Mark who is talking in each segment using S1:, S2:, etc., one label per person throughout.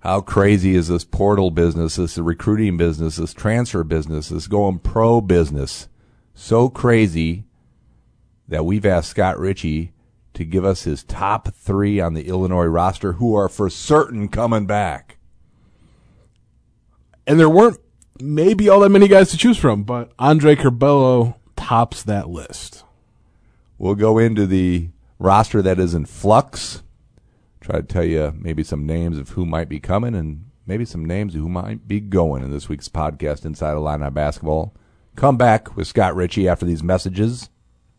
S1: How crazy is this portal business, this recruiting business, this transfer business, this going pro business? So crazy that we've asked Scott Richey to give us his top three on the Illinois roster who are for certain coming back.
S2: And there weren't maybe all that many guys to choose from, but Andre Curbelo tops that list.
S1: We'll go into the roster that is in flux. Try to tell you maybe some names of who might be coming and maybe some names of who might be going in this week's podcast Inside Illini Basketball. Come back with Scott Richey after these messages.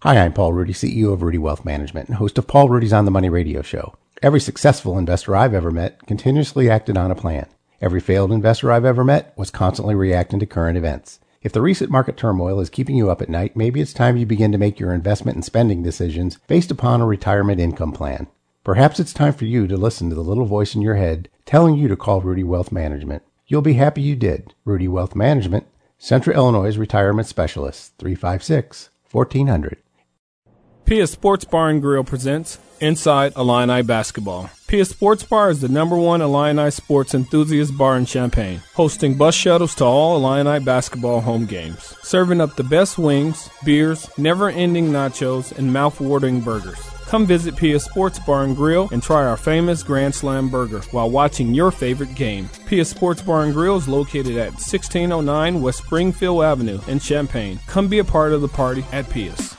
S3: Hi, I'm Paul Rudy, CEO of Rudy Wealth Management and host of Paul Rudy's On the Money radio show. Every successful investor I've ever met continuously acted on a plan. Every failed investor I've ever met was constantly reacting to current events. If the recent market turmoil is keeping you up at night, maybe it's time you begin to make your investment and spending decisions based upon a retirement income plan. Perhaps it's time for you to listen to the little voice in your head telling you to call Rudy Wealth Management. You'll be happy you did. Rudy Wealth Management, Central Illinois Retirement Specialist, 356 1400.
S4: Pia Sports Bar and Grill presents Inside Illini Basketball. Pia Sports Bar is the number one Illini sports enthusiast bar in Champaign, hosting bus shuttles to all Illini basketball home games, serving up the best wings, beers, never-ending nachos, and mouth-watering burgers. Come visit Pia Sports Bar and Grill and try our famous Grand Slam burger while watching your favorite game. Pia Sports Bar and Grill is located at 1609 West Springfield Avenue in Champaign. Come be a part of the party at Pia's.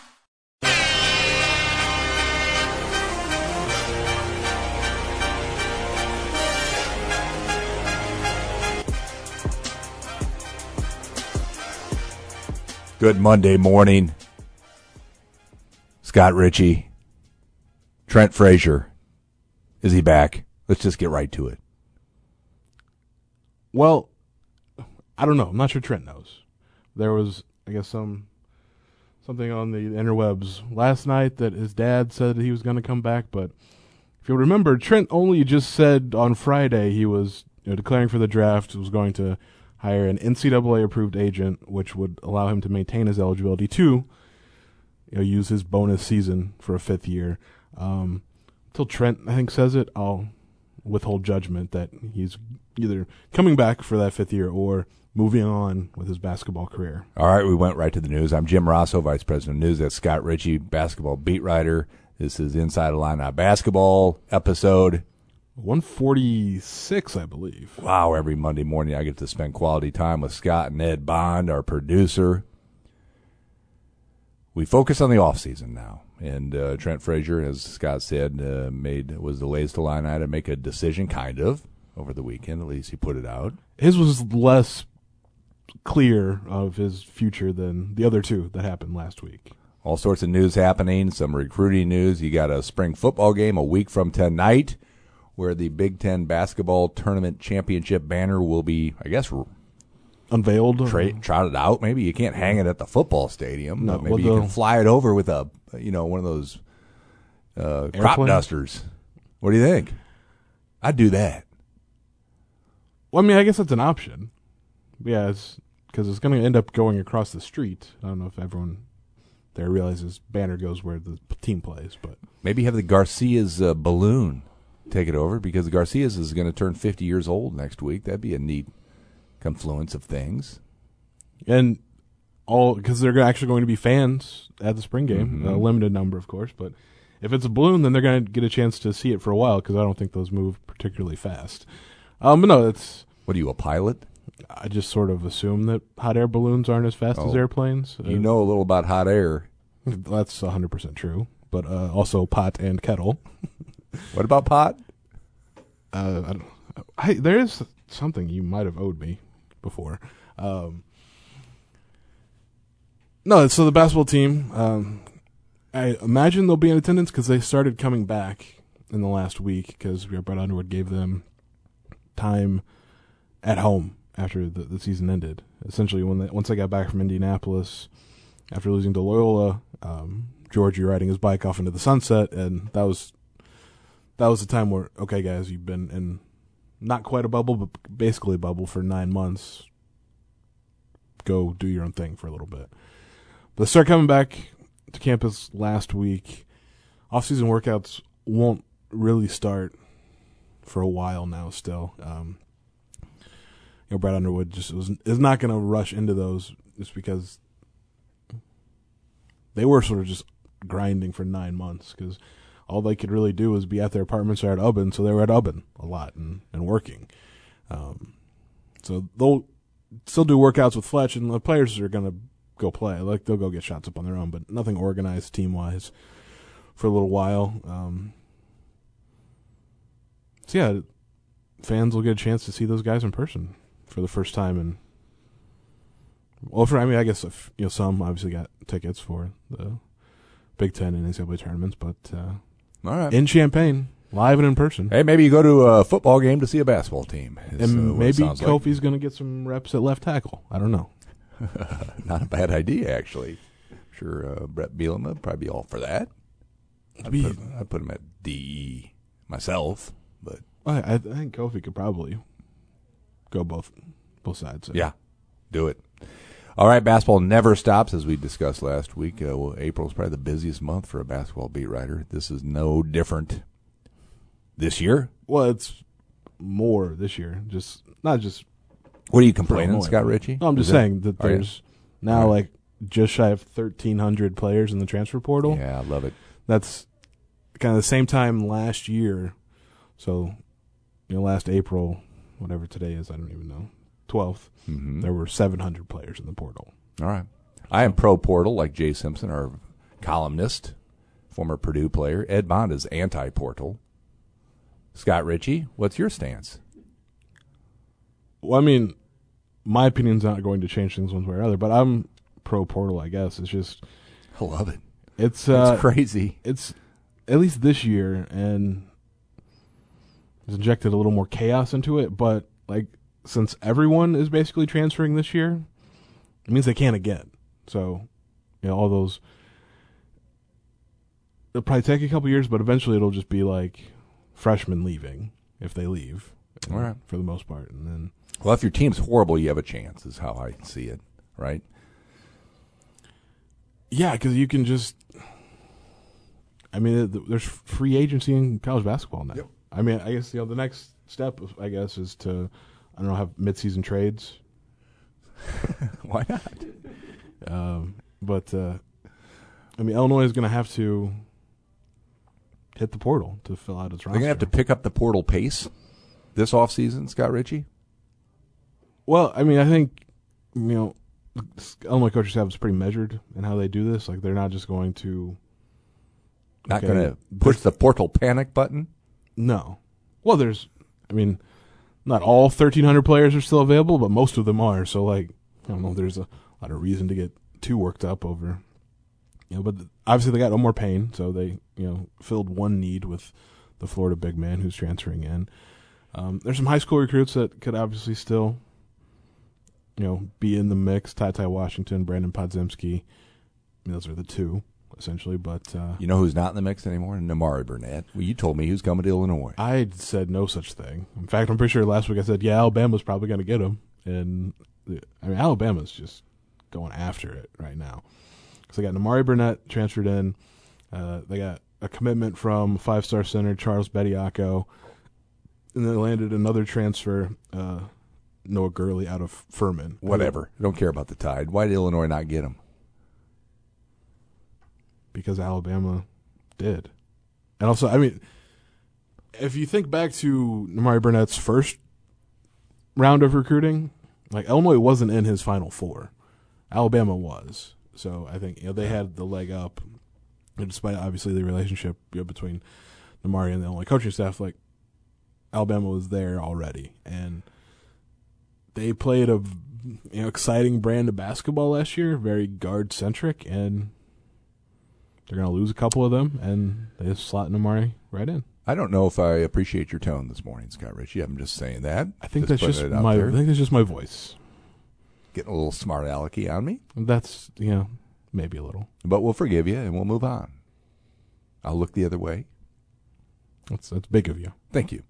S1: Good Monday morning. Scott Richey, Trent Frazier. Is he back? Let's just get right to it.
S2: Well, I don't know. I'm not sure Trent knows. There was, I guess, some something on the interwebs last night that his dad said he was going to come back, but if you remember, Trent only just said on Friday he was you know, declaring for the draft, was going to hire an NCAA approved agent, which would allow him to maintain his eligibility to you know, use his bonus season for a fifth year. Um, until Trent, I think, says it, I'll withhold judgment that he's either coming back for that fifth year or moving on with his basketball career.
S1: All right, we went right to the news. I'm Jim Rosso, Vice President of News. That's Scott Richey, basketball beat writer. This is Inside Illini Basketball episode
S2: 146, I believe.
S1: Wow, every Monday morning I get to spend quality time with Scott and Ed Bond, our producer. We focus on the off season now, and uh, Trent Frazier, as Scott said, uh, made was the latest Illini to make a decision, kind of over the weekend. At least he put it out.
S2: His was less clear of his future than the other two that happened last week.
S1: All sorts of news happening, some recruiting news. You got a spring football game a week from tonight where the Big Ten basketball tournament championship banner will be, I guess,
S2: unveiled,
S1: tra- trotted out. Maybe you can't hang it at the football stadium.
S2: No,
S1: maybe you can fly it over with a, you know, one of those uh, crop dusters. What do you think? I'd do that.
S2: Well, I mean, I guess that's an option. Yeah, it's because it's going to end up going across the street. I don't know if everyone there realizes banner goes where the team plays, but
S1: maybe have the Garcia's uh, balloon take it over because the Garcia's is going to turn 50 years old next week. That'd be a neat confluence of things.
S2: And all because they're actually going to be fans at the spring game, mm-hmm. a limited number, of course. But if it's a balloon, then they're going to get a chance to see it for a while because I don't think those move particularly fast. Um, but no, it's
S1: what are you a pilot?
S2: I just sort of assume that hot air balloons aren't as fast oh, as airplanes.
S1: You uh, know a little about hot air.
S2: That's 100% true, but uh, also pot and kettle.
S1: what about pot?
S2: Uh, I don't, I, there is something you might have owed me before. Um, no, so the basketball team, um, I imagine they'll be in attendance because they started coming back in the last week because Brad Underwood gave them time at home after the, the season ended. Essentially, when they, once they got back from Indianapolis after losing to Loyola, um, Giorgi riding his bike off into the sunset, and that was that was the time where okay, guys, you've been in not quite a bubble, but basically a bubble for nine months. Go do your own thing for a little bit. They start coming back to campus last week. Off-season workouts won't really start for a while now. Still, um, you know, Brad Underwood just was is not going to rush into those just because they were sort of just grinding for nine months because all they could really do was be at their apartments or at Ubben, so they were at Ubben a lot and, and working. Um, so they'll still do workouts with Fletch, and the players are going to go play. Like they'll go get shots up on their own, but nothing organized team wise for a little while. Um, so yeah, fans will get a chance to see those guys in person for the first time, and well, for I mean, I guess if, you know some obviously got tickets for the Big Ten and NCAA tournaments, but uh,
S1: All right.
S2: in Champaign, live and in person.
S1: hey, maybe you go to a football game to see a basketball team. is, uh,
S2: And maybe
S1: sounds like.
S2: Kofi's going to get some reps at left tackle. I don't know.
S1: Not a bad idea, actually. Sure, uh, Bret Bielema would probably be all for that. I'd put, I'd put him at DE myself, but
S2: I, I think Kofi could probably go both both sides. there.
S1: yeah, do it. All right, basketball never stops, as we discussed last week. Uh, well, April's probably the busiest month for a basketball beat writer. This is no different this year.
S2: Well, it's more this year. Just not just.
S1: What are you complaining,
S2: Illinois.
S1: Scott Richey?
S2: No, I'm just
S1: Is
S2: saying that there's now like just shy of 1,300 players in the transfer portal.
S1: Yeah, I love it.
S2: That's kind of the same time last year. So, you know, last April, whatever today is, I don't even know, 12th,
S1: hmm
S2: there were 700 players in the portal.
S1: All right. I am pro portal, like Jay Simpson, our columnist, former Purdue player. Ed Bond is anti portal. Scott Richey, what's your stance?
S2: Well, I mean, my opinion's not going to change things one way or other, but I'm pro portal, I guess. It's just,
S1: I love it.
S2: it's,
S1: It's
S2: uh,
S1: crazy.
S2: it's at least this year and has injected a little more chaos into it but like since everyone is basically transferring this year it means they can't again so you know all those it'll probably take a couple years but eventually it'll just be like freshmen leaving if they leave
S1: All right.
S2: for the most part and then
S1: Well, if your team's horrible, you have a chance, is how I see it, right?
S2: yeah because you can just i mean there's free agency in college basketball now
S1: Yep.
S2: i mean i guess you know the next step i guess is to i don't know have mid-season trades
S1: Why not?
S2: um, but uh, i mean illinois is going to have to hit the portal to fill out its roster
S1: They're going to have to pick up the portal pace this offseason, Scott Richey?
S2: Well i mean i think you know illinois coaching staff is pretty measured in how they do this like they're not just going to
S1: Not
S2: Okay.
S1: going to push the portal panic button?
S2: No. Well, there's, I mean, not all 1,300 players are still available, but most of them are. So, like, I don't know there's a lot of reason to get too worked up over, you know, but obviously they got no more pain, so they, you know, filled one need with the Florida big man who's transferring in. Um, there's some high school recruits that could obviously still, you know, be in the mix. Ty Ty Washington, Brandin Podziemski. I mean, those are the two, essentially, but, uh,
S1: You know who's not in the mix anymore? Nimari Burnett. Well, you told me he was coming to Illinois.
S2: I said no such thing. In fact, I'm pretty sure last week I said, yeah, Alabama's probably going to get him. And I mean, Alabama's just going after it right now. Because they got Nimari Burnett transferred in. Uh, they got a commitment from five star center Charles Bediako. And then they landed another transfer, uh, Noah Gurley out of Furman.
S1: Whatever. I don't care about the tide. Why did Illinois not get him?
S2: because Alabama did. And also, I mean, if you think back to Nimari Burnett's first round of recruiting, like Illinois wasn't in his final four. Alabama was. So I think you know they had the leg up, and despite obviously the relationship you know, between Nimari and the Illinois coaching staff. Like Alabama was there already, and they played a you know exciting brand of basketball last year, very guard centric, and they're going to lose a couple of them, and they just slot Nimari right in.
S1: I don't know if I appreciate your tone this morning, Scott Richey. I'm just saying that.
S2: I think that's just my.
S1: there.
S2: I think that's just my voice.
S1: Getting a little smart alecky on me,
S2: That's you know maybe a little.
S1: but we'll forgive you and we'll move on. I'll look the other way.
S2: That's that's big of you.
S1: Thank you.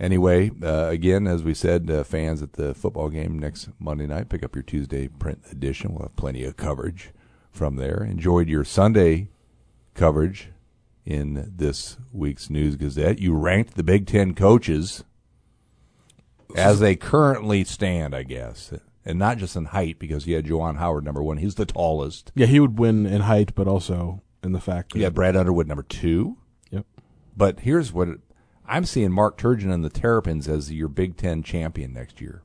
S1: Anyway, uh, again, as we said, uh, fans at the football game next Monday night, pick up your Tuesday print edition. We'll have plenty of coverage from there. Enjoyed your Sunday coverage in this week's News Gazette. You ranked the Big Ten coaches as they currently stand, I guess, and not just in height because you had Juwan Howard number one. He's the tallest.
S2: Yeah, he would win in height, but also in the fact that
S1: had Brad Underwood number two.
S2: Yep.
S1: But here's what it, I'm seeing: Mark Turgeon and the Terrapins as your Big Ten champion next year.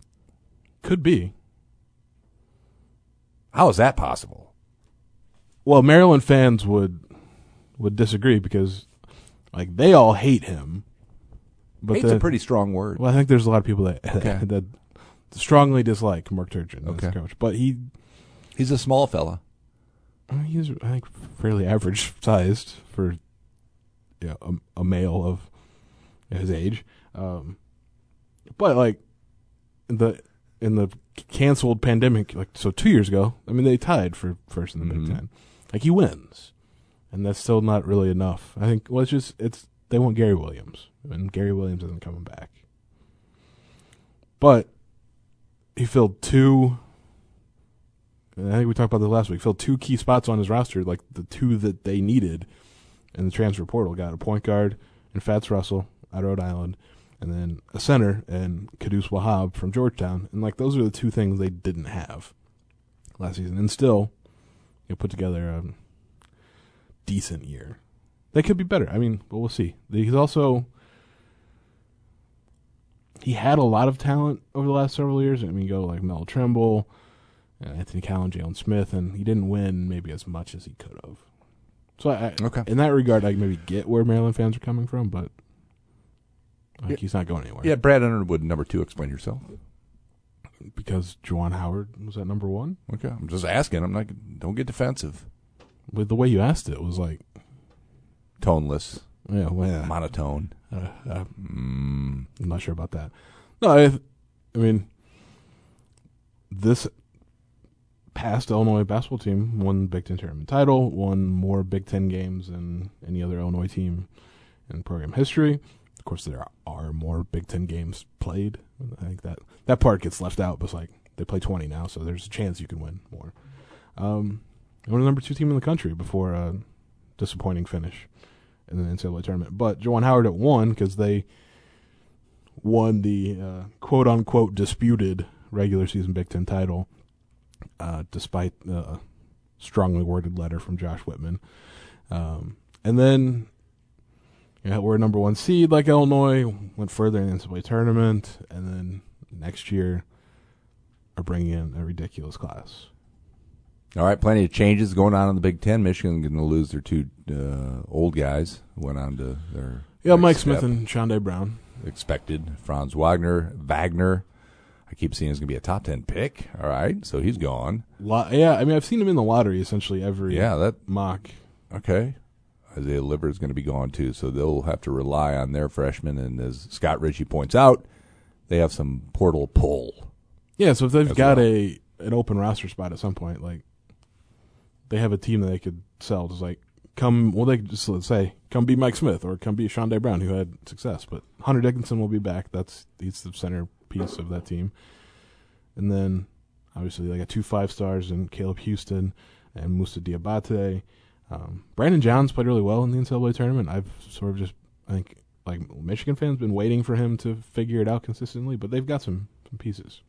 S2: could be.
S1: How is that possible?
S2: Well, Maryland fans would would disagree because like they all hate him. But
S1: Hate's
S2: the-
S1: a pretty strong word.
S2: well, I think there's a lot of people that
S1: Okay.
S2: that strongly dislike Mark Turgeon as
S1: Okay.
S2: coach. But he
S1: He's a small fella.
S2: Uh, he's I think fairly average sized for you know, a, a male of his age. Um, but like the in the canceled pandemic, like so two years ago, I mean they tied for first in the
S1: Mhm.
S2: Big Ten. Like he wins, and that's still not really enough. I think well, it's just it's they want Gary Williams, and Gary Williams isn't coming back. But he filled two I think we talked about this last week. Filled two key spots on his roster, like the two that they needed in the transfer portal. Got a point guard and Fats Russell of Rhode Island, and then a center and Qudus Wahab from Georgetown. And like those are the two things they didn't have last season, and still you know, put together a decent year. They could be better. I mean, but we'll see. He's also he had a lot of talent over the last several years. I mean, you go like Melo Trimble uh, Anthony Cowan, Jalen Smith, and he didn't win maybe as much as he could have. So I-
S1: Okay.
S2: in that regard, I maybe get where Maryland fans are coming from, but like
S1: Yeah.
S2: he's not going anywhere.
S1: Yeah, Brad Underwood number two. Explain yourself.
S2: because Juwan Howard was at number one.
S1: Okay, I'm just asking. I'm not. Don't get defensive.
S2: With the way you asked it was like,
S1: Toneless,
S2: yeah, well, yeah,
S1: monotone.
S2: uh, uh,
S1: Mm.
S2: I'm not sure about that. No, I, I mean, this past Illinois basketball team won Big Ten tournament title, won more Big Ten games than any other Illinois team in program history. Of course, there are more Big Ten games played. I think that that part gets left out, but it's like they play 20 now, so there's a chance you can win more. Um, they the number two team in the country before a disappointing finish in the NCAA tournament. But Juwan Howard at one because they won the uh, quote unquote disputed regular season Big Ten title, uh, despite a strongly worded letter from Josh Whitman. Um, and then yeah, we're a number one seed like Illinois, went further in the NCAA tournament, and then next year are bringing in a ridiculous class.
S1: All right, plenty of changes going on in the Big Ten. Michigan going to lose their two uh, old guys. Went on to their
S2: Yeah, Mike
S1: step.
S2: Smith and Chaundee Brown.
S1: expected. Franz Wagner, Wagner. I keep seeing he's going to be a top ten pick. All right, so he's gone.
S2: Lo- yeah, I mean, I've seen him in the lottery essentially every
S1: Yeah, that
S2: mock.
S1: okay. Isaiah Livers is going to be gone too, so they'll have to rely on their freshmen. And as Scott Richey points out, they have some portal pull.
S2: Yeah, so if they've got
S1: well.
S2: a an open roster spot at some point, like they have a team that they could sell. Just like come, well, they could just let's say come be Mike Smith or come be Chaundee Brown who had success. But Hunter Dickinson will be back. That's he's the centerpiece of that team. And then obviously they got two five stars in Caleb Houston and Moussa Diabate. Um, Brandon Johns played really well in the NCAA tournament. I've sort of just I think like Michigan fans have been waiting for him to figure it out consistently, but they've got some some pieces.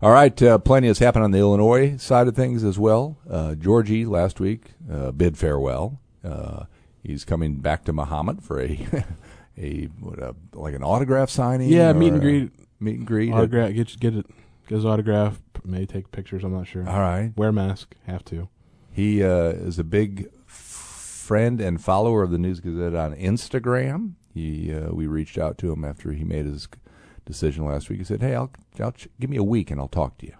S1: All right, uh, plenty has happened on the Illinois side of things as well. Uh, Georgie last week uh, bid farewell. Uh, he's coming back to Muhammad for a a, what, a like an autograph signing.
S2: Yeah, meet and greet,
S1: Meet and greet.
S2: autograph. Get get it. Get his autograph. May take pictures. I'm not sure.
S1: All right.
S2: Wear a mask. Have to.
S1: He uh, is a big friend and follower of the News Gazette on Instagram. He uh, we reached out to him after he made his decision last week. He said, "Hey, I'll, I'll ch- give me a week and I'll talk to you."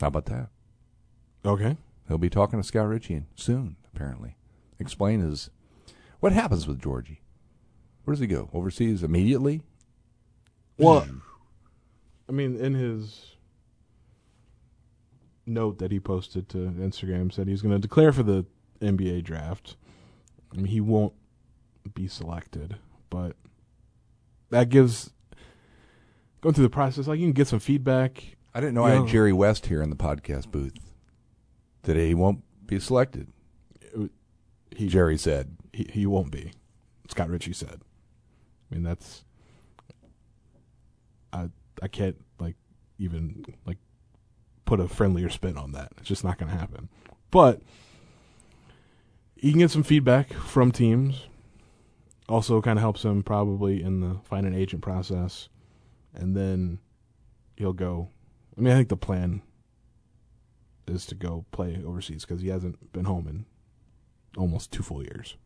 S1: How about that?
S2: Okay.
S1: He'll be talking to Scott Richey soon, apparently. Explain his what happens with Georgie. Where does he go? Overseas immediately?
S2: Well, I mean, in his note that he posted to Instagram, said he's going to declare for the NBA draft. I mean, he won't be selected, but that gives going through the process. Like you can get some feedback.
S1: I didn't know I had Jerry West here in the podcast booth today. He won't be selected.
S2: he
S1: Jerry said.
S2: he, he won't be. Scott Richey said. I mean, that's I I can't like even like put a friendlier spin on that. It's just not going to happen. But he can get some feedback from teams. Also, kind of helps him probably in the find an agent process, and then he'll go. I mean, I think the plan is to go play overseas because he hasn't been home in almost two full years.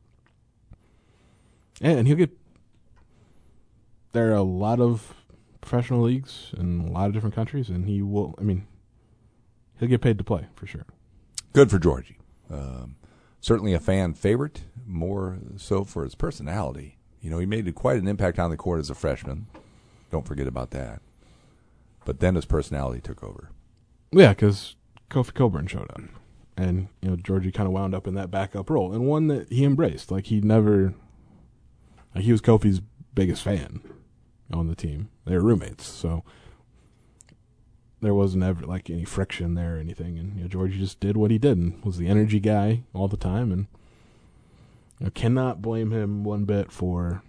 S2: And he'll get. There are a lot of professional leagues in a lot of different countries, and he will. I mean, he'll get paid to play for sure.
S1: Good for Georgie. Um, certainly a fan favorite, more so for his personality. You know, he made quite an impact on the court as a freshman. Don't forget about that. But then his personality took over.
S2: Yeah, because Kofi Cockburn showed up, and you know Georgie kind of wound up in that backup role, and one that he embraced. Like he never, like he was Kofi's biggest fan on the team. They were roommates, so there wasn't ever like any friction there or anything. And you know Georgie just did what he did and was the energy guy all the time, and know, cannot blame him one bit for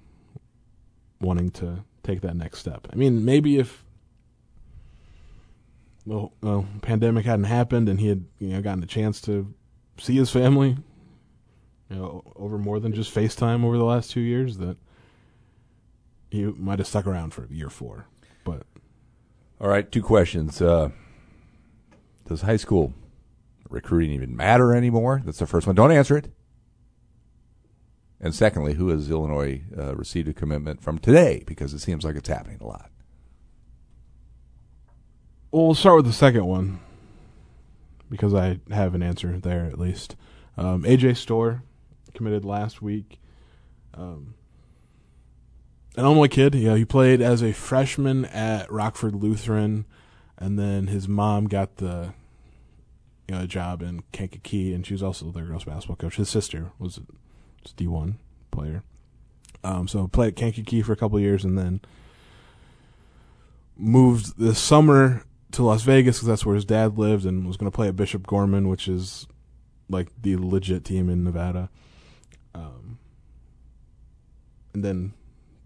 S2: wanting to take that next step. I mean, maybe if well, well, pandemic hadn't happened and he had you know gotten a chance to see his family, you know, over more than just FaceTime over the last two years, that he might have stuck around for year four.
S1: All right, two questions. Uh, does high school recruiting even matter anymore? That's the first one. Don't answer it. And secondly, who has Illinois uh, received a commitment from today? Because it seems like it's happening a lot.
S2: well, we'll start with the second one because I have an answer there at least. Um, AJ Storr committed last week. Um, an Illinois kid. Know, he played as a freshman at Rockford Lutheran, and then his mom got the you know a job in Kankakee, and she was also their girls basketball coach. His sister was a D one player. Um, so played at Kankakee for a couple years, and then moved this summer to Las Vegas because that's where his dad lived, and was going to play at Bishop Gorman, which is like the legit team in Nevada. Um, and then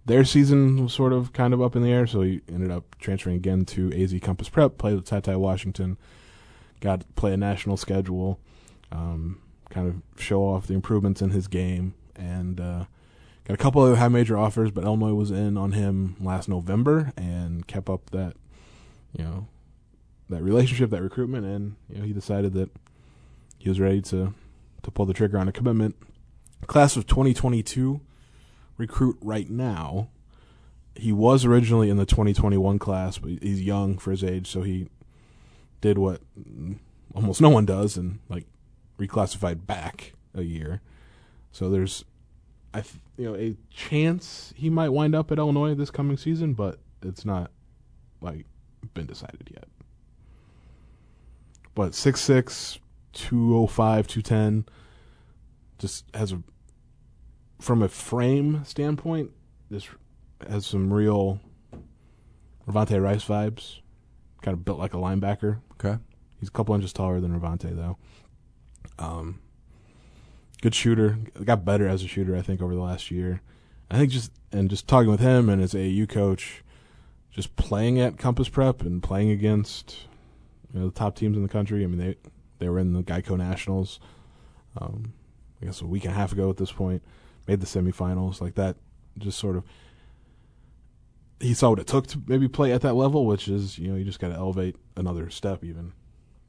S2: their season was sort of kind of up in the air, so he ended up transferring again to AZ Compass Prep, played with Ty Washington, got to play a national schedule, um, kind of show off the improvements in his game, and uh, got a couple of high major offers, but Illinois was in on him last November and kept up that, you know, that relationship, that recruitment, and you know he decided that he was ready to to pull the trigger on a commitment. Class of 2022 recruit right now. He was originally in the 2021 class, but he's young for his age, so he did what almost no one does and like reclassified back a year. So there's I th- you know a chance he might wind up at Illinois this coming season, but it's not like been decided yet. But 6'6", 205, 210 just has a from a frame standpoint, this has some real Rayvonte Rice vibes. Kind of built like a linebacker.
S1: Okay.
S2: He's a couple inches taller than Rayvonte though. Um, good shooter. Got better as a shooter, I think, over the last year. I think just and just talking with him and his AU coach, just playing at Compass Prep and playing against you know, the top teams in the country. I mean, they they were in the Geico Nationals. Um, I guess a week and a half ago at this point, made the semifinals. Like that, just sort of. He saw what it took to maybe play at that level, which is you know you just got to elevate another step even,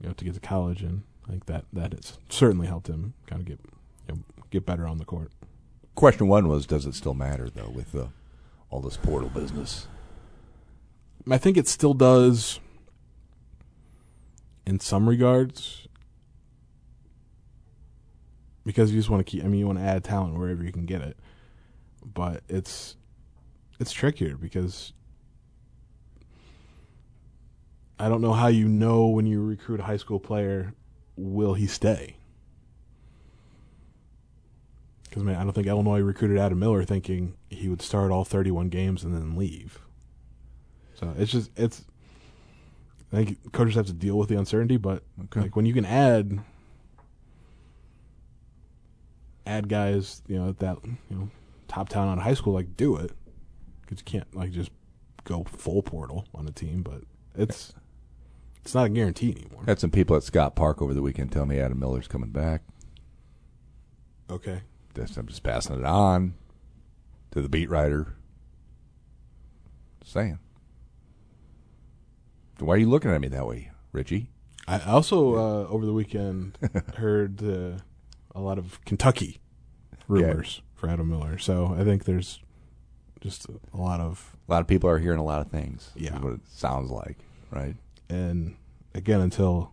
S2: you know, to get to college, and I think that that has certainly helped him kind of get you know, get better on the court.
S1: Question one was, does it still matter though with all this portal business?
S2: I think it still does in some regards because you just want to keep I mean you want to add talent wherever you can get it. But it's it's trickier because I don't know how you know when you recruit a high school player will he stay? Because man, I don't think Illinois recruited Adam Miller thinking he would start all 31 games and then leave. So it's just it's. I think coaches have to deal with the uncertainty, but
S1: Okay.
S2: like when you can add add guys, you know, at that you know top town out of high school, like do it because you can't like just go full portal on a team. But it's it's not a guarantee anymore.
S1: Had some people at Scott Park over the weekend tell me Adam Miller's coming back.
S2: Okay,
S1: Just, I'm just passing it on to the beat writer. Saying. Why are you looking at me that way, Richey?
S2: I also uh, over the weekend heard uh, a lot of Kentucky rumors for Adam Miller. So I think there's just a lot of
S1: A lot of people are hearing a lot of things. is
S2: Yeah.
S1: what it sounds like, right?
S2: and again until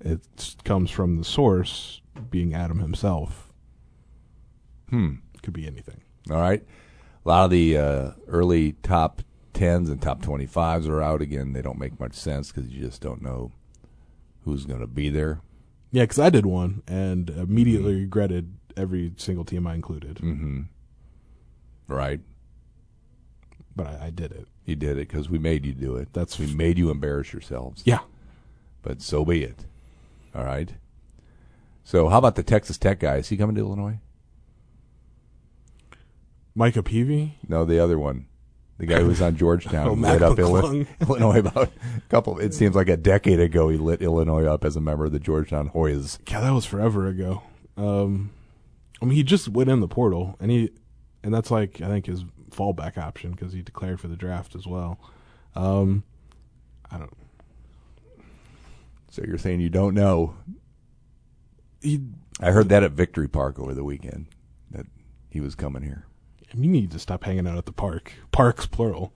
S2: it comes from the source being Adam himself
S1: Hmm.
S2: could be anything.
S1: All right. A lot of the uh, early top tens and top twenty fives are out again. They don't make much sense because you just don't know who's going to be there.
S2: Yeah, because I did one and immediately regretted every single team I included,
S1: Mm-hmm. Right.
S2: but I, I did it.
S1: You did it because we made you do it.
S2: That's
S1: we made you embarrass yourselves.
S2: Yeah,
S1: But so be it. All right. So how about the Texas Tech guy? Is he coming to Illinois?
S2: Micah Peavy.
S1: No, the other one. The guy who was on Georgetown
S2: Oh,
S1: lit up
S2: McClung.
S1: Illi- Illinois about a couple. It seems like a decade ago he lit Illinois up as a member of the Georgetown Hoyas.
S2: Yeah, that was forever ago. Um, I mean, he just went in the portal, and he, and that's like I think his fallback option because he declared for the draft as well. Um, I don't.
S1: So you're saying you don't know?
S2: He,
S1: I heard that at Victory Park over the weekend that he was coming here.
S2: You need to stop hanging out at the park. Parks plural.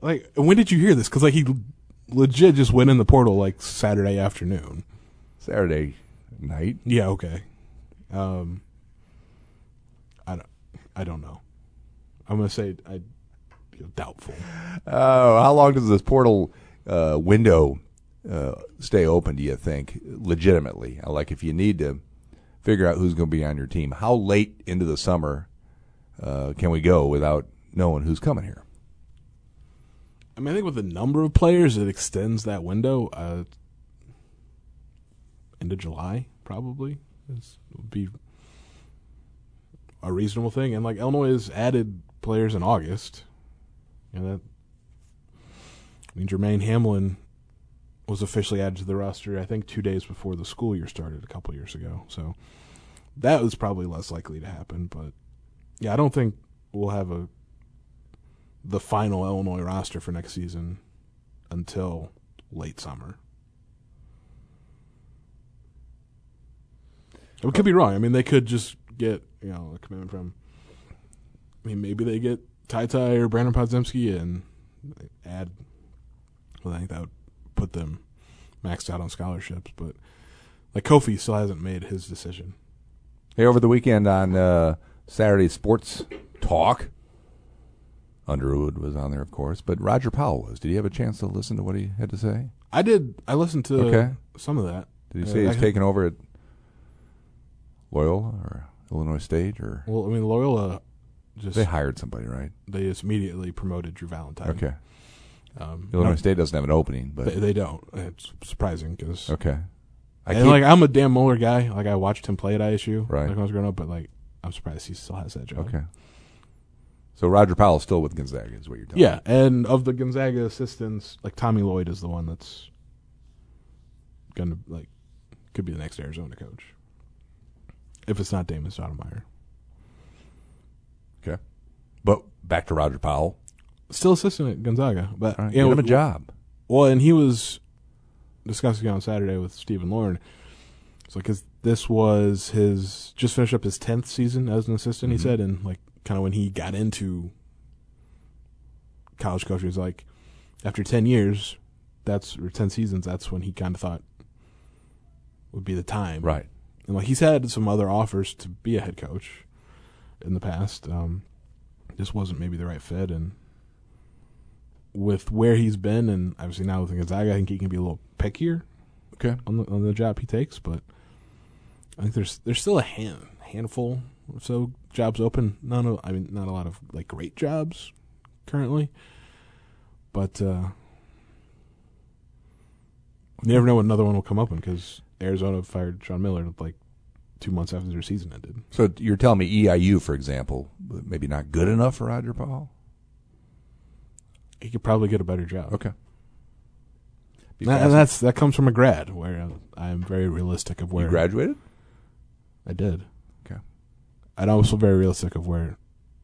S2: Like, when did you hear this? Because like he legit just went in the portal like Saturday afternoon.
S1: Saturday night.
S2: Yeah. Okay. Um, I don't. I don't know. I'm gonna say I feel doubtful.
S1: Oh, how long does this portal uh, window uh, stay open? Do you think legitimately? Like, if you need to figure out who's going to be on your team, how late into the summer uh, can we go without knowing who's coming here?
S2: I mean, I think with the number of players, it extends that window. Uh, into July, probably is would be a reasonable thing. And like Illinois has added players in August, and that I mean Jermaine Hamlin was officially added to the roster. I think two days before the school year started a couple years ago. So that was probably less likely to happen. But yeah, I don't think we'll have a the final Illinois roster for next season until late summer. We could be wrong. I mean, they could just get you know a commitment from. I mean, maybe they get Ty Ty or Brandin Podziemski and add. Well, I think that would put them maxed out on scholarships, but like Kofi still hasn't made his decision.
S1: Hey, over the weekend on uh, Saturday Sports Talk, Underwood was on there, of course, but Roger Powell was. Did you have a chance to listen to what he had to say?
S2: I did. I listened to
S1: Okay.
S2: some of that.
S1: Did he
S2: Uh,
S1: he's
S2: I-
S1: taking over at Loyola or Illinois State, or
S2: Well, I mean, Loyola just
S1: they hired somebody, right?
S2: they just immediately promoted Drew Valentine.
S1: Okay.
S2: Um,
S1: Illinois
S2: no,
S1: State doesn't have an opening, but
S2: They, they don't. It's surprising because
S1: okay. I
S2: and like I'm a Dan Muller guy. Like I watched him play at ISU
S1: Right.
S2: like, when I was growing up, but like I'm surprised he still has that job.
S1: okay. So Roger Powell's still with Gonzaga, is what you're telling
S2: Yeah, and of the Gonzaga assistants, like Tommy Lloyd is the one that's gonna like could be the next Arizona coach. If it's not Damon Stoudemire.
S1: Okay. But back to Roger Powell.
S2: Still assistant at Gonzaga. But
S1: All right.
S2: you
S1: Give him a job.
S2: Well, and he was discussing on Saturday with Stephen Lauren. So, because this was his just finished up his tenth season as an assistant,
S1: Mhm.
S2: he said, and like kind of when he got into college coaching, was like after ten years, that's or ten seasons, that's when he kind of thought would be the time,
S1: Right.
S2: And like he's had some other offers to be a head coach in the past. Um, this wasn't maybe the right fit, and with where he's been, and obviously now with Gonzaga, I think he can be a little pickier
S1: Okay.
S2: on the on the job he takes. But I think there's there's still a hand handful or so jobs open. None of I mean not a lot of like great jobs currently, but uh, you never know when another one will come open because Arizona fired Sean Miller like two months after their season ended.
S1: So you're telling me EIU, for example, maybe not good enough for Roger Powell?
S2: He could probably get a better job.
S1: Okay.
S2: That- and that's that comes from a grad where uh, I'm very realistic of where
S1: you graduated.
S2: I did.
S1: Okay.
S2: And I'm also very realistic of where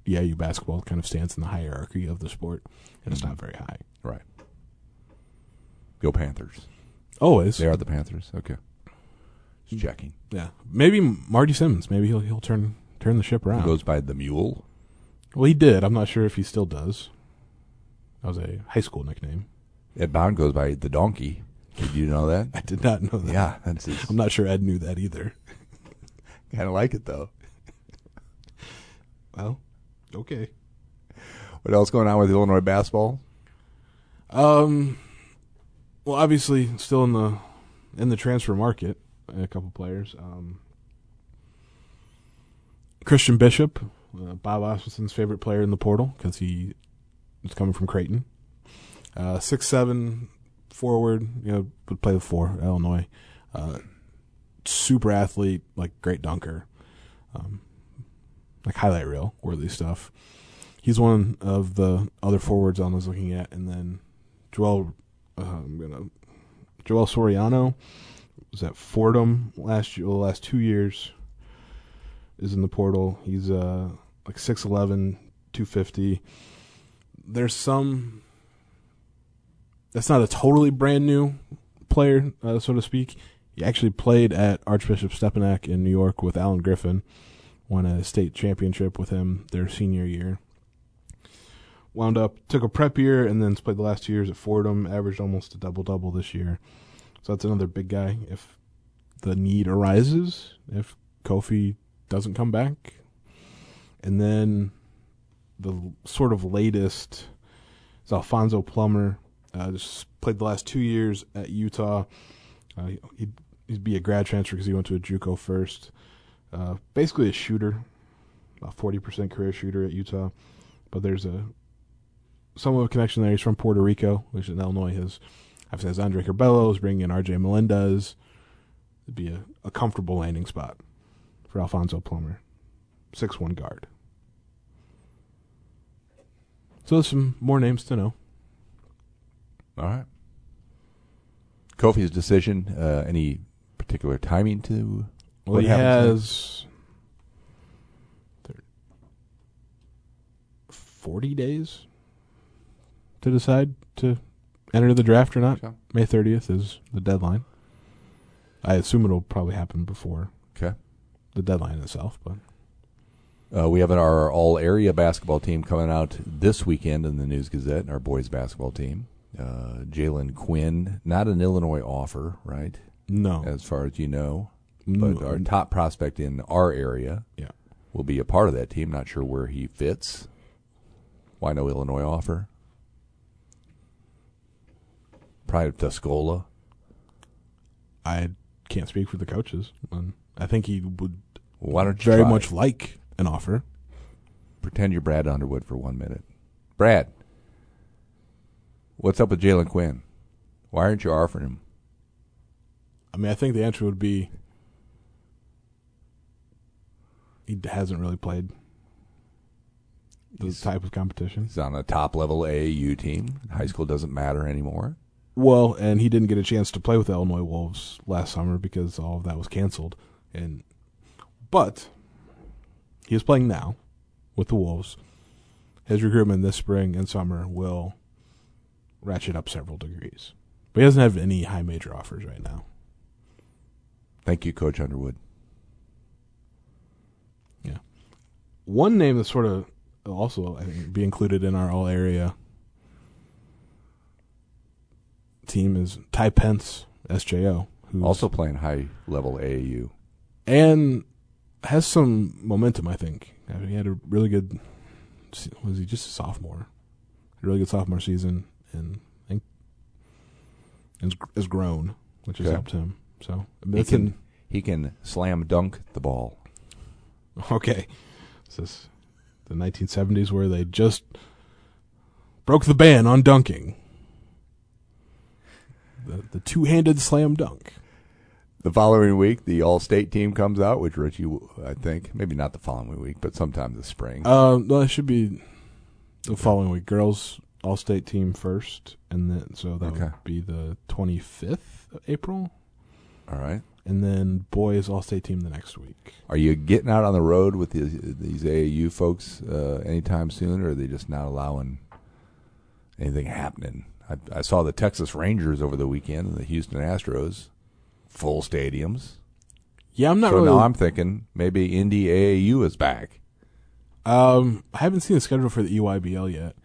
S2: EIU basketball kind of stands in the hierarchy of the sport, and it's mm-hmm. not very high.
S1: Right. Go Panthers.
S2: Always.
S1: They are the Panthers. Okay. Just mm. checking.
S2: Yeah. Maybe Marty Simmons. Maybe he'll he'll turn turn the ship around.
S1: He goes by the Mule.
S2: well, he did. I'm not sure if he still does. That was a high school nickname.
S1: Ed Bond goes by the Donkey. Did you know that?
S2: I did not know that.
S1: yeah, that's his.
S2: I'm not sure Ed knew that either.
S1: Kind of like it though.
S2: Well, okay.
S1: What else going on with Illinois basketball?
S2: Um, well, obviously, still in the in the transfer market, a couple players. Um, Christian Bishop, uh, Bob Asmussen's favorite player in the portal because he is coming from Creighton. Uh, six seven forward, you know, would play the four Illinois. Uh, super athlete, like great dunker, um, like highlight reel worthy stuff. He's one of the other forwards I was looking at, and then Joel, uh, I'm gonna Joel Soriano was at Fordham last year, the last two years. Is in the portal. He's uh like 6'11", 250. There's some. That's not a totally brand new player, uh, so to speak. He actually played at Archbishop Stepinac in New York with Alan Griffin. Won a state championship with him their senior year wound up took a prep year and then played the last two years at Fordham. Averaged almost a double double this year, so that's another big guy. If the need arises, if Kofi doesn't come back, and then the sort of latest is Alfonso Plummer. Uh, just played the last two years at Utah. Uh, he'd, he'd be a grad transfer because he went to a JUCO first. Uh, basically a shooter, a forty percent career shooter at Utah. But there's a somewhat of a connection there. He's from Puerto Rico, which in Illinois has obviously has Andre Curbelo's, bringing in RJ Melendez. It'd be a, a comfortable landing spot for Alfonso Plummer, six one guard. So there's some more names to know.
S1: All right. Kofi's decision. Uh, any particular timing to?
S2: Well,
S1: what
S2: he has forty days to decide to enter the draft or not.
S1: Okay.
S2: May thirtieth is the deadline. I assume it'll probably happen before
S1: Okay.
S2: the deadline itself, but
S1: Uh, we have our all area basketball team coming out this weekend in the News Gazette. Our boys basketball team. Uh, Jalen Quinn, not an Illinois offer, right?
S2: No,
S1: As far as you know,
S2: No.
S1: but our top prospect in our area
S2: yeah,
S1: will be a part of that team. Not sure where he fits. Why no Illinois offer? Probably Tuscola.
S2: I can't speak for the coaches. Um, I think he would
S1: Why don't you
S2: very
S1: try?
S2: much like an offer.
S1: pretend you're Brad Underwood for one minute. Brad, what's up with Jalen Quinn? Why aren't you offering him?
S2: I mean, I think the answer would be he hasn't really played this type of competition.
S1: He's on a top level AAU team. High school doesn't matter anymore.
S2: Well, and he didn't get a chance to play with the Illinois Wolves last summer because all of that was canceled. And but he is playing now with the Wolves. His recruitment this spring and summer will ratchet up several degrees. But he doesn't have any high major offers right now.
S1: Thank you, Coach Underwood.
S2: Yeah. One name that's sort of also I think be included in our all area team is Ty Pence, SJO, who's
S1: Also playing high level AAU.
S2: and has some momentum. I think I mean, he had a really good. Was he just a sophomore? A really good sophomore season, and I think has, has grown, which has
S1: Okay.
S2: helped him. So
S1: He can,
S2: an,
S1: he can slam dunk the ball.
S2: okay. Is this the 1970s where they just broke the ban on dunking? The the two handed slam dunk.
S1: The following week, the All-State team comes out, which Richey, I think, maybe not the following week, but sometime this spring.
S2: Um, well, it should be the following week. Girls All State team first, and then so that
S1: Okay.
S2: would be the twenty fifth of April,
S1: All right.
S2: and then boys All State team the next week.
S1: Are you getting out on the road with these, these AAU folks uh, anytime soon, or are they just not allowing anything happening? I, I saw the Texas Rangers over the weekend and the Houston Astros, full stadiums.
S2: Yeah, I'm not
S1: so
S2: really.
S1: now I'm thinking maybe Indy AAU is back.
S2: Um, I haven't seen the schedule for the EYBL yet,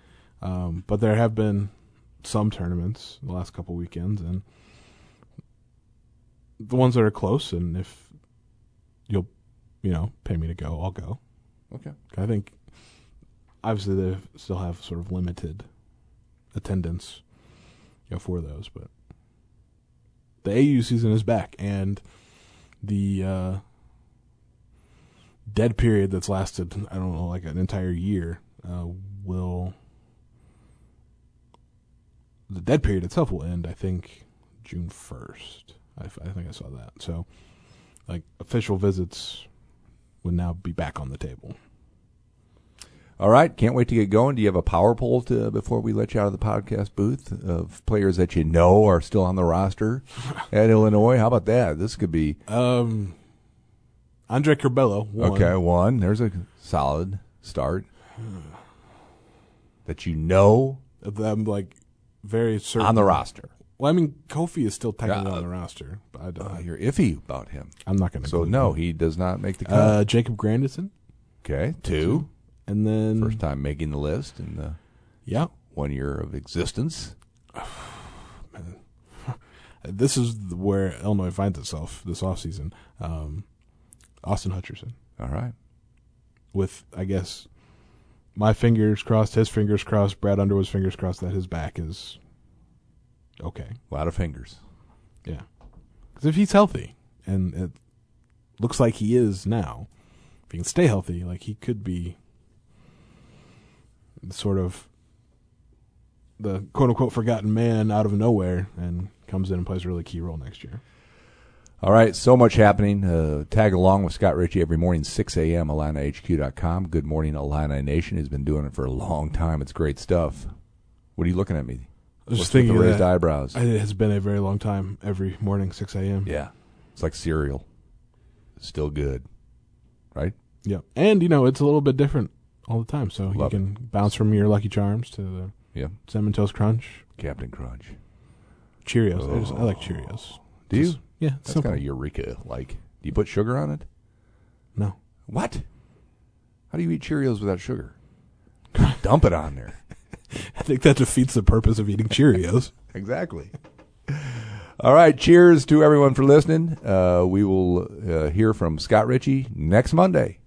S2: um, but there have been some tournaments the last couple weekends, and the ones that are close. And if you'll, you know, pay me to go, I'll go.
S1: Okay.
S2: I think obviously they still have sort of limited attendance, you know, for those, but the AU season is back, and the uh, dead period that's lasted I don't know like an entire year uh, will the dead period itself will end I think June first. I, I think I saw that. So like official visits would now be back on the table.
S1: All right, can't wait to get going. Do you have a power poll to, before we let you out of the podcast booth of players that you know are still on the roster at Illinois? How about that? This could be
S2: Um, Andre Curbelo one.
S1: okay. One, there's a solid start that you know
S2: I'm like very certain
S1: on the roster.
S2: Well, I mean, Kofi is still technically
S1: Yeah.
S2: on the roster, but I don't,
S1: Uh, you're iffy about him,
S2: I'm not going to.
S1: so no, he does not make the cut.
S2: Uh, Jacob Grandison,
S1: okay, two,
S2: and then
S1: first time making the list in the
S2: yeah,
S1: one year of existence.
S2: this is where Illinois finds itself this offseason. Um, Austin Hutcherson,
S1: All right,
S2: with I guess my fingers crossed, his fingers crossed, Brad Underwood's fingers crossed that his back is okay.
S1: a lot of fingers.
S2: Yeah, because if he's healthy, and it looks like he is now, if he can stay healthy, like he could be sort of the quote unquote forgotten man out of nowhere and comes in and plays a really key role next year.
S1: All right, so much happening. Uh, tag along with Scott Richey every morning, 6 a.m., IlliniHQ.com. Good morning, Illini Nation. He's been doing it for a long time. It's great stuff. What are you looking at me?
S2: I was just thinking
S1: raised
S2: that
S1: eyebrows.
S2: it has been a very long time. Every morning, six a.m.
S1: yeah, it's like cereal. Still good, right?
S2: yeah, and you know it's a little bit different all the time. So you
S1: Love
S2: can bounce from your Lucky Charms to the
S1: Yeah,
S2: cinnamon toast crunch,
S1: Captain Crunch.
S2: Cheerios. I, just, I like
S1: Oh.
S2: Cheerios.
S1: Do you?
S2: Just- yeah, it's
S1: That's kind of eureka. Like, do you put sugar on it?
S2: no.
S1: What? How do you eat Cheerios without sugar? Dump it on there.
S2: I think that defeats the purpose of eating Cheerios.
S1: Exactly. All right. Cheers to everyone for listening. Uh, we will uh, hear from Scott Richey next Monday.